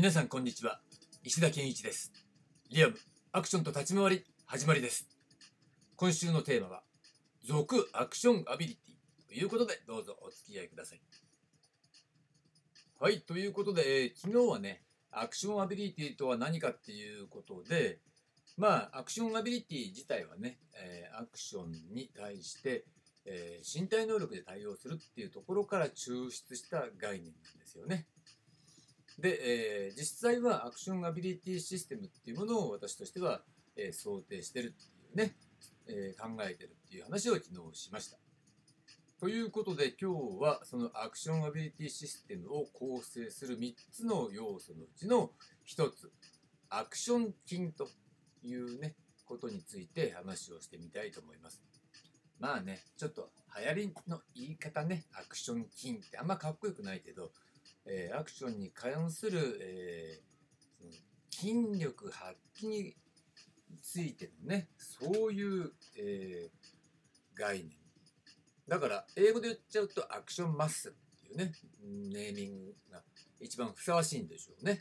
皆さんこんにちは。石田健一です。リアムアクションと立ち回り始まりです。今週のテーマは続アクションアビリティ。ということでどうぞお付き合いください。はいということで、えー昨日はねアクションアビリティとは何かっていうことでまあアクションアビリティ自体はね、えーアクションに対して、えー身体能力で対応するっていうところから抽出した概念なんですよね。で、えー実際はアクションアビリティシステムっていうものを私としては、えー想定してるっていうね、えー考えてるっていう話を昨日しました。ということで今日はそのアクションアビリティシステムを構成する3つの要素のうちの1つ、アクション筋というね、ことについて話をしてみたいと思います。まあね、ちょっと流行りの言い方ね、アクション筋ってあんまかっこよくないけど、えーアクションに関する、えー筋力発揮についてのね、そういう、えー概念。だから、英語で言っちゃうとアクションマッスルっていうね、ネーミングが一番ふさわしいんでしょうね。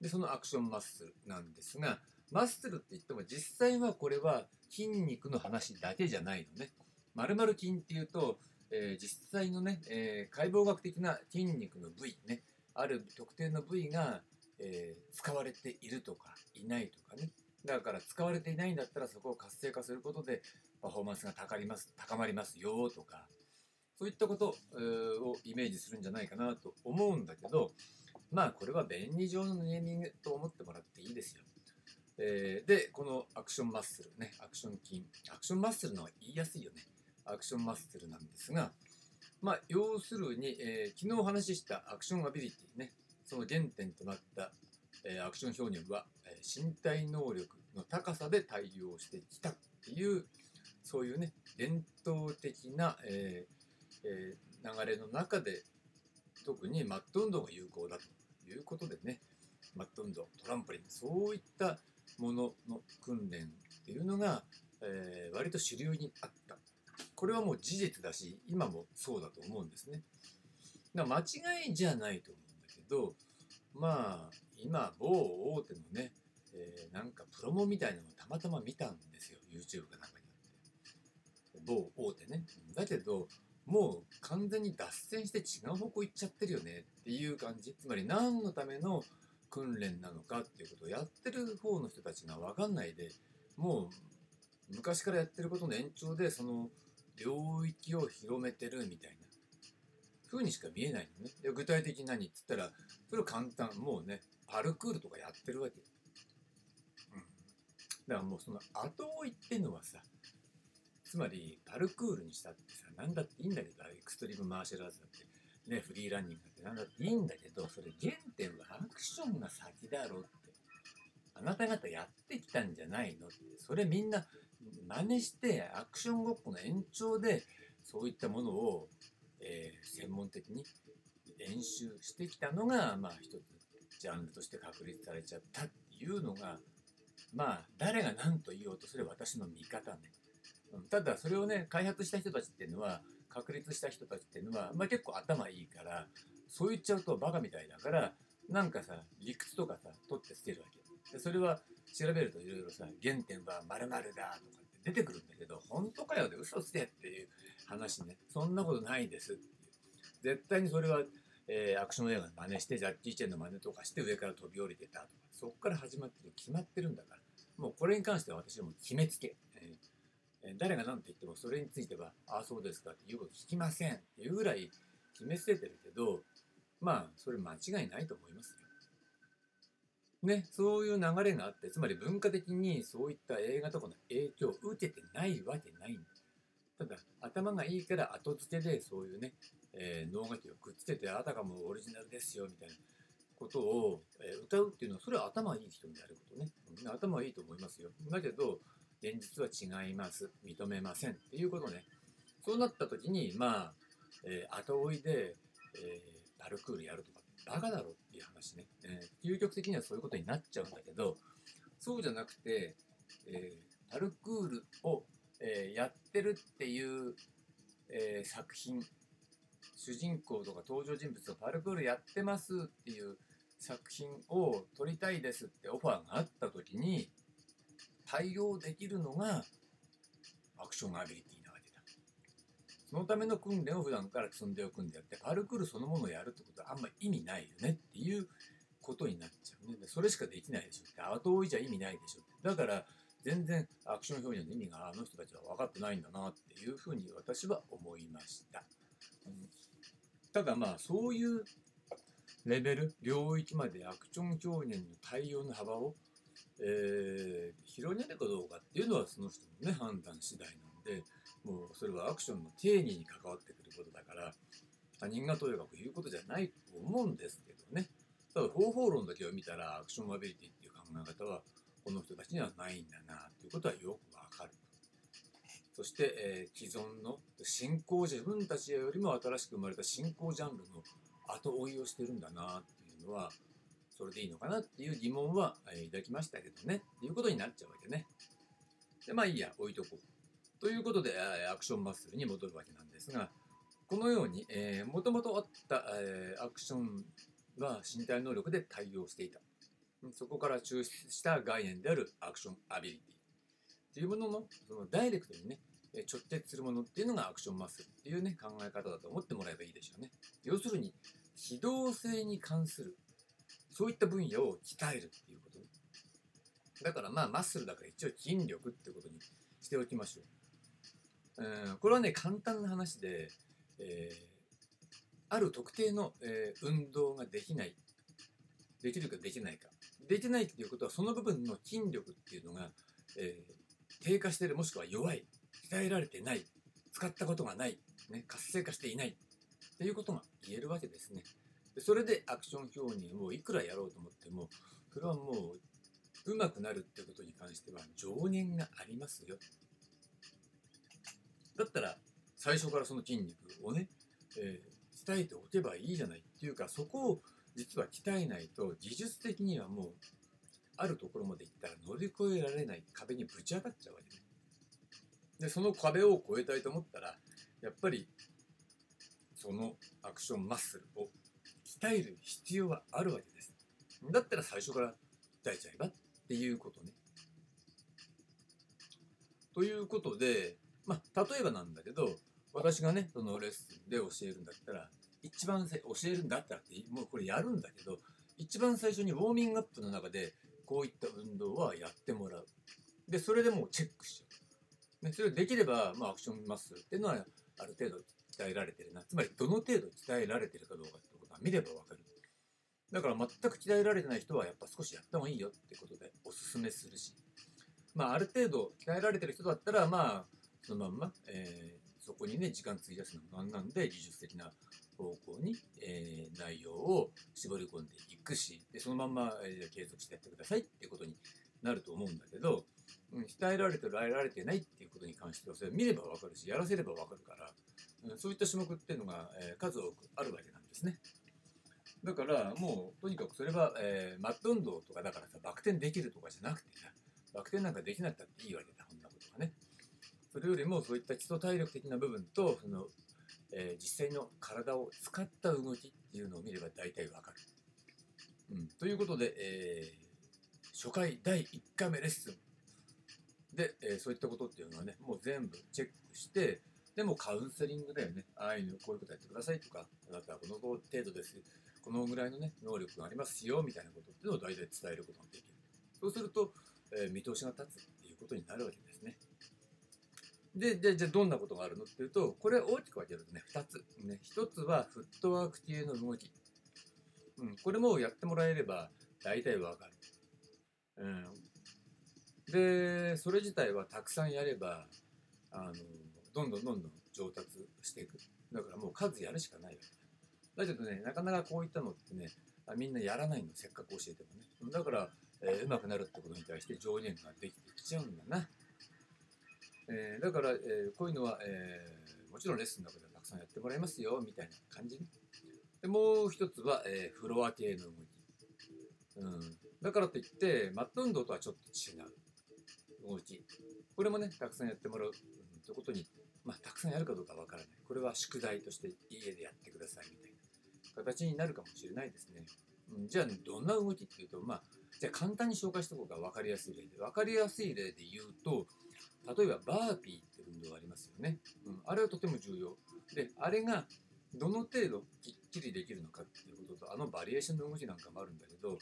で、そのアクションマッスルなんですが、マッスルって言っても実際はこれは筋肉の話だけじゃないのね。〇〇筋っていうと、えー実際のね、えー解剖学的な筋肉の部位ね、ある特定の部位が、えー使われているとかいないとかね。だから使われていないんだったらそこを活性化することでパフォーマンスが高ります高まりますよとか、そういったことをイメージするんじゃないかなと思うんだけど、まあこれは便利上のネーミングと思ってもらっていいですよ。えーで、このアクションマッスルね、アクション筋、アクションマッスルの方が言いやすいよね。アクションマッスルなんですが、まあ要するに、えー昨日お話ししたアクションアビリティね、その原点となった、えーアクション表現は、えー身体能力の高さで対応してきたっていう、そういうね、伝統的な、ええー流れの中で、特にマット運動が有効だということでね、マット運動、トランポリン、そういったものの訓練っていうのが、えー割と主流にあった。これはもう事実だし、今もそうだと思うんですね。だから間違いじゃないと思うんだけど、まあ、今、某大手のね、えーなんかプロモみたいなのをたまたま見たんですよ、YouTube かなんかにあって。某大手ね。だけど、もう完全に脱線して違う方向行っちゃってるよねっていう感じ。つまり何のための訓練なのかっていうことをやってる方の人たちが分かんないで、もう昔からやってることの延長でその領域を広めてるみたいな風にしか見えないのね。で具体的に何って言ったら、それは簡単。もうね、パルクールとかやってるわけ。うん。だからもうその後追いってのはさ、つまりパルクールにしたってさ、なんだっていいんだけど、エクストリームマーシャルアーツだって、ね、フリーランニングだってなんだっていいんだけど、それ原点はアクションが先だろって。あなた方やってきたんじゃないのって。それみんな真似してアクションごっこの延長でそういったものを、えー専門的に練習してきたのが、まあ一つジャンルとして確立されちゃったっていうのが、まあ誰が何と言おうとそれは私の見方ね。ただそれをね、開発した人たちっていうのは、確立した人たちっていうのは、まあ結構頭いいから、そう言っちゃうとバカみたいだから、なんかさ、理屈とかさ、取って捨てるわけ。でそれは調べるといろいろさ、原点は〇〇だとかって出てくるんだけど、本当かよで嘘つけっていう話ね。そんなことないですって。絶対にそれは、えーアクション映画の真似して、ジャッキー・チェンの真似とかして上から飛び降りてたとか、そこから始まってる、決まってるんだから、もうこれに関しては私はもう決めつけ。えー誰が何て言ってもそれについては、ああ、そうですかっていうこと聞きませんっていうぐらい決め捨ててるけど、まあ、それ間違いないと思いますよ。ね、そういう流れがあって、つまり文化的にそういった映画とかの影響を受けてないわけないんだ。ただ、頭がいいから後付けでそういうね、えー脳書きをくっつけて、あたかもオリジナルですよみたいなことを、えー歌うっていうのは、それは頭いい人にやることね。みんな頭いいと思いますよ。だけど、現実は違います。認めません。っていうことね。そうなった時に、まあ、えー後追いで、えーパルクールやるとか、バカだろっっていう話ね、えー究極的にはそういうことになっちゃうんだけど、そうじゃなくて、えーパルクールを、えーやってるっていう、えー作品、主人公とか登場人物がパルクールやってますっていう作品を撮りたいですってオファーがあった時に対応できるのがアクションアビリティ。そのための訓練を普段から積んでおくんであってパルクールそのものをやるってことはあんまり意味ないよねっていうことになっちゃうね。でそれしかできないでしょって。後追いじゃ意味ないでしょって。だから全然アクション表現の意味があの人たちは分かってないんだなっていうふうに私は思いました。うん。ただまあそういうレベル領域までアクション表現の対応の幅を、えー広げるかどうかっていうのはその人のね判断次第なんでもうそれはアクションの定義に関わってくることだから他人がとやかく言うことじゃないと思うんですけどねただ方法論だけを見たらアクションアビリティっていう考え方はこの人たちにはないんだなということはよくわかる。そして、えー既存の新興自分たちよりも新しく生まれた新興ジャンルの後追いをしてるんだなっていうのはそれでいいのかなっていう疑問は、えー抱きましたけどねっていうことになっちゃうわけね。でまあいいや置いとこう。ということでアクションマッスルに戻るわけなんですがこのようにもともとあった、えーアクションは身体能力で対応していた。そこから抽出した概念であるアクションアビリティ。というもののそのダイレクトにね直結するものっていうのがアクションマッスルっていうね考え方だと思ってもらえばいいでしょうね。要するに機動性に関するそういった分野を鍛えるっていうこと。だからまあマッスルだから一応筋力ってことにしておきましょう、うん、これはね簡単な話で、えーある特定の、えー運動ができない。できるかできないか。できないっていうことはその部分の筋力っていうのが、えー低下してるもしくは弱い鍛えられてない使ったことがない、ね、活性化していないっていうことが言えるわけですね。でそれでアクション表現をいくらやろうと思ってもそれはもう上手くなるってことに関しては上限がありますよ。だったら最初からその筋肉をね、えー鍛えておけばいいじゃないっていうかそこを実は鍛えないと技術的にはもうあるところまで行ったら乗り越えられない壁にぶち当たっちゃうわけね。でその壁を越えたいと思ったらやっぱりそのアクションマッスルを鍛える必要はあるわけです。だったら最初から鍛えちゃえばっていうことね。ということで、まあ、例えばなんだけど私がねそのレッスンで教えるんだったら一番せ教えるんだったらってもうこれやるんだけど一番最初にウォーミングアップの中でこういった運動はやってもらう。でそれでもうチェックしちゃう、ね、それできれば、まあ、アクションマッスルっていうのはある程度鍛えられてるな。つまりどの程度鍛えられてるかどうかってことは見ればわかる。だから全く鍛えられてない人はやっぱ少しやった方がいいよってことでおすすめするし。まあある程度鍛えられてる人だったらまあそのまんま、えーそこにね時間費やすのもなんなんで技術的な方向に、えー内容を絞り込んでいくしでそのまんま、えー継続してやってくださいっていうことになると思うんだけど、うん、鍛えられてられてないっていうことに関してはそれ見ればわかるしやらせればわかるから、うんそういった種目っていうのが、えー数多くあるわけなんですね。だからもうとにかくそれは、えーマット運動とかだからさバク転できるとかじゃなくてさバク転なんかできなくたっていいわけだこんなことがね。よりもそういった基礎体力的な部分とその、えー実際の体を使った動きっていうのを見れば大体わかる。うん、ということで、えー初回第1回目レッスン。で、えーそういったことっていうのはねもう全部チェックしてでもカウンセリングだよね。ああいうのこういうことやってくださいとかあなたはこの程度です。このぐらいのね能力がありますよみたいなことっていうのを大体伝えることができる。そうすると、えー見通しが立つっていうことになるわけです。で、で、じゃあどんなことがあるのっていうと、これ大きく分けるとね、2つ。ね、1つはフットワーク系の動き。うん、これもやってもらえれば大体わかる。うん。で、それ自体はたくさんやれば、あの、どんどんどんどん上達していく。だからもう数やるしかないわけだ。だけどね、なかなかこういったのってね、みんなやらないの、せっかく教えてもね。だから、えー、上手くなるってことに対して上限ができてきちゃうんだな。えーだから、えーこういうのは、えーもちろんレッスンの中ではたくさんやってもらいますよみたいな感じ。ねでもう一つは、えフロア系の動き、うん、だからといってマット運動とはちょっと違う。動き。これもねたくさんやってもらう、うん、ということに、まあ、たくさんやるかどうかわからない。これは宿題として家でやってくださいみたいな形になるかもしれないですね。うんじゃあどんな動きっていうとまあじゃあ簡単に紹介しておこうか。分かりやすい例で。分かりやすい例で言うと例えばバーピーって運動ありますよね、うん、あれはとても重要。であれがどの程度きっちりできるのかっていうこととあのバリエーションの動きなんかもあるんだけど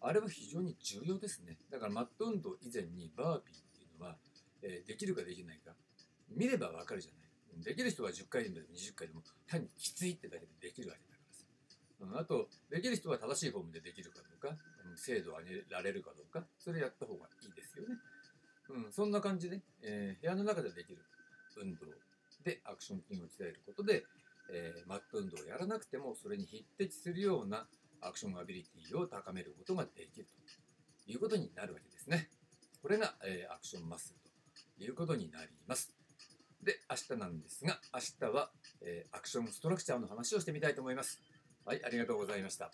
あれは非常に重要ですね。だからマット運動以前にバーピーっていうのは、えーできるかできないか見ればわかるじゃない。できる人は10回でも20回でも単にきついってだけでできるわけだからさ、うん、あとできる人は正しいフォームでできるかどうか、うん。精度を上げられるかどうかそれやった方がいいですよね、うん、そんな感じで、えー部屋の中でできる運動でアクション筋を鍛えることで、えーマット運動をやらなくてもそれに匹敵するようなアクションアビリティを高めることができるということになるわけですね。これが、えーアクションマッスルということになります。で、明日なんですが、明日は、えーアクションストラクチャーの話をしてみたいと思います。はい、ありがとうございました。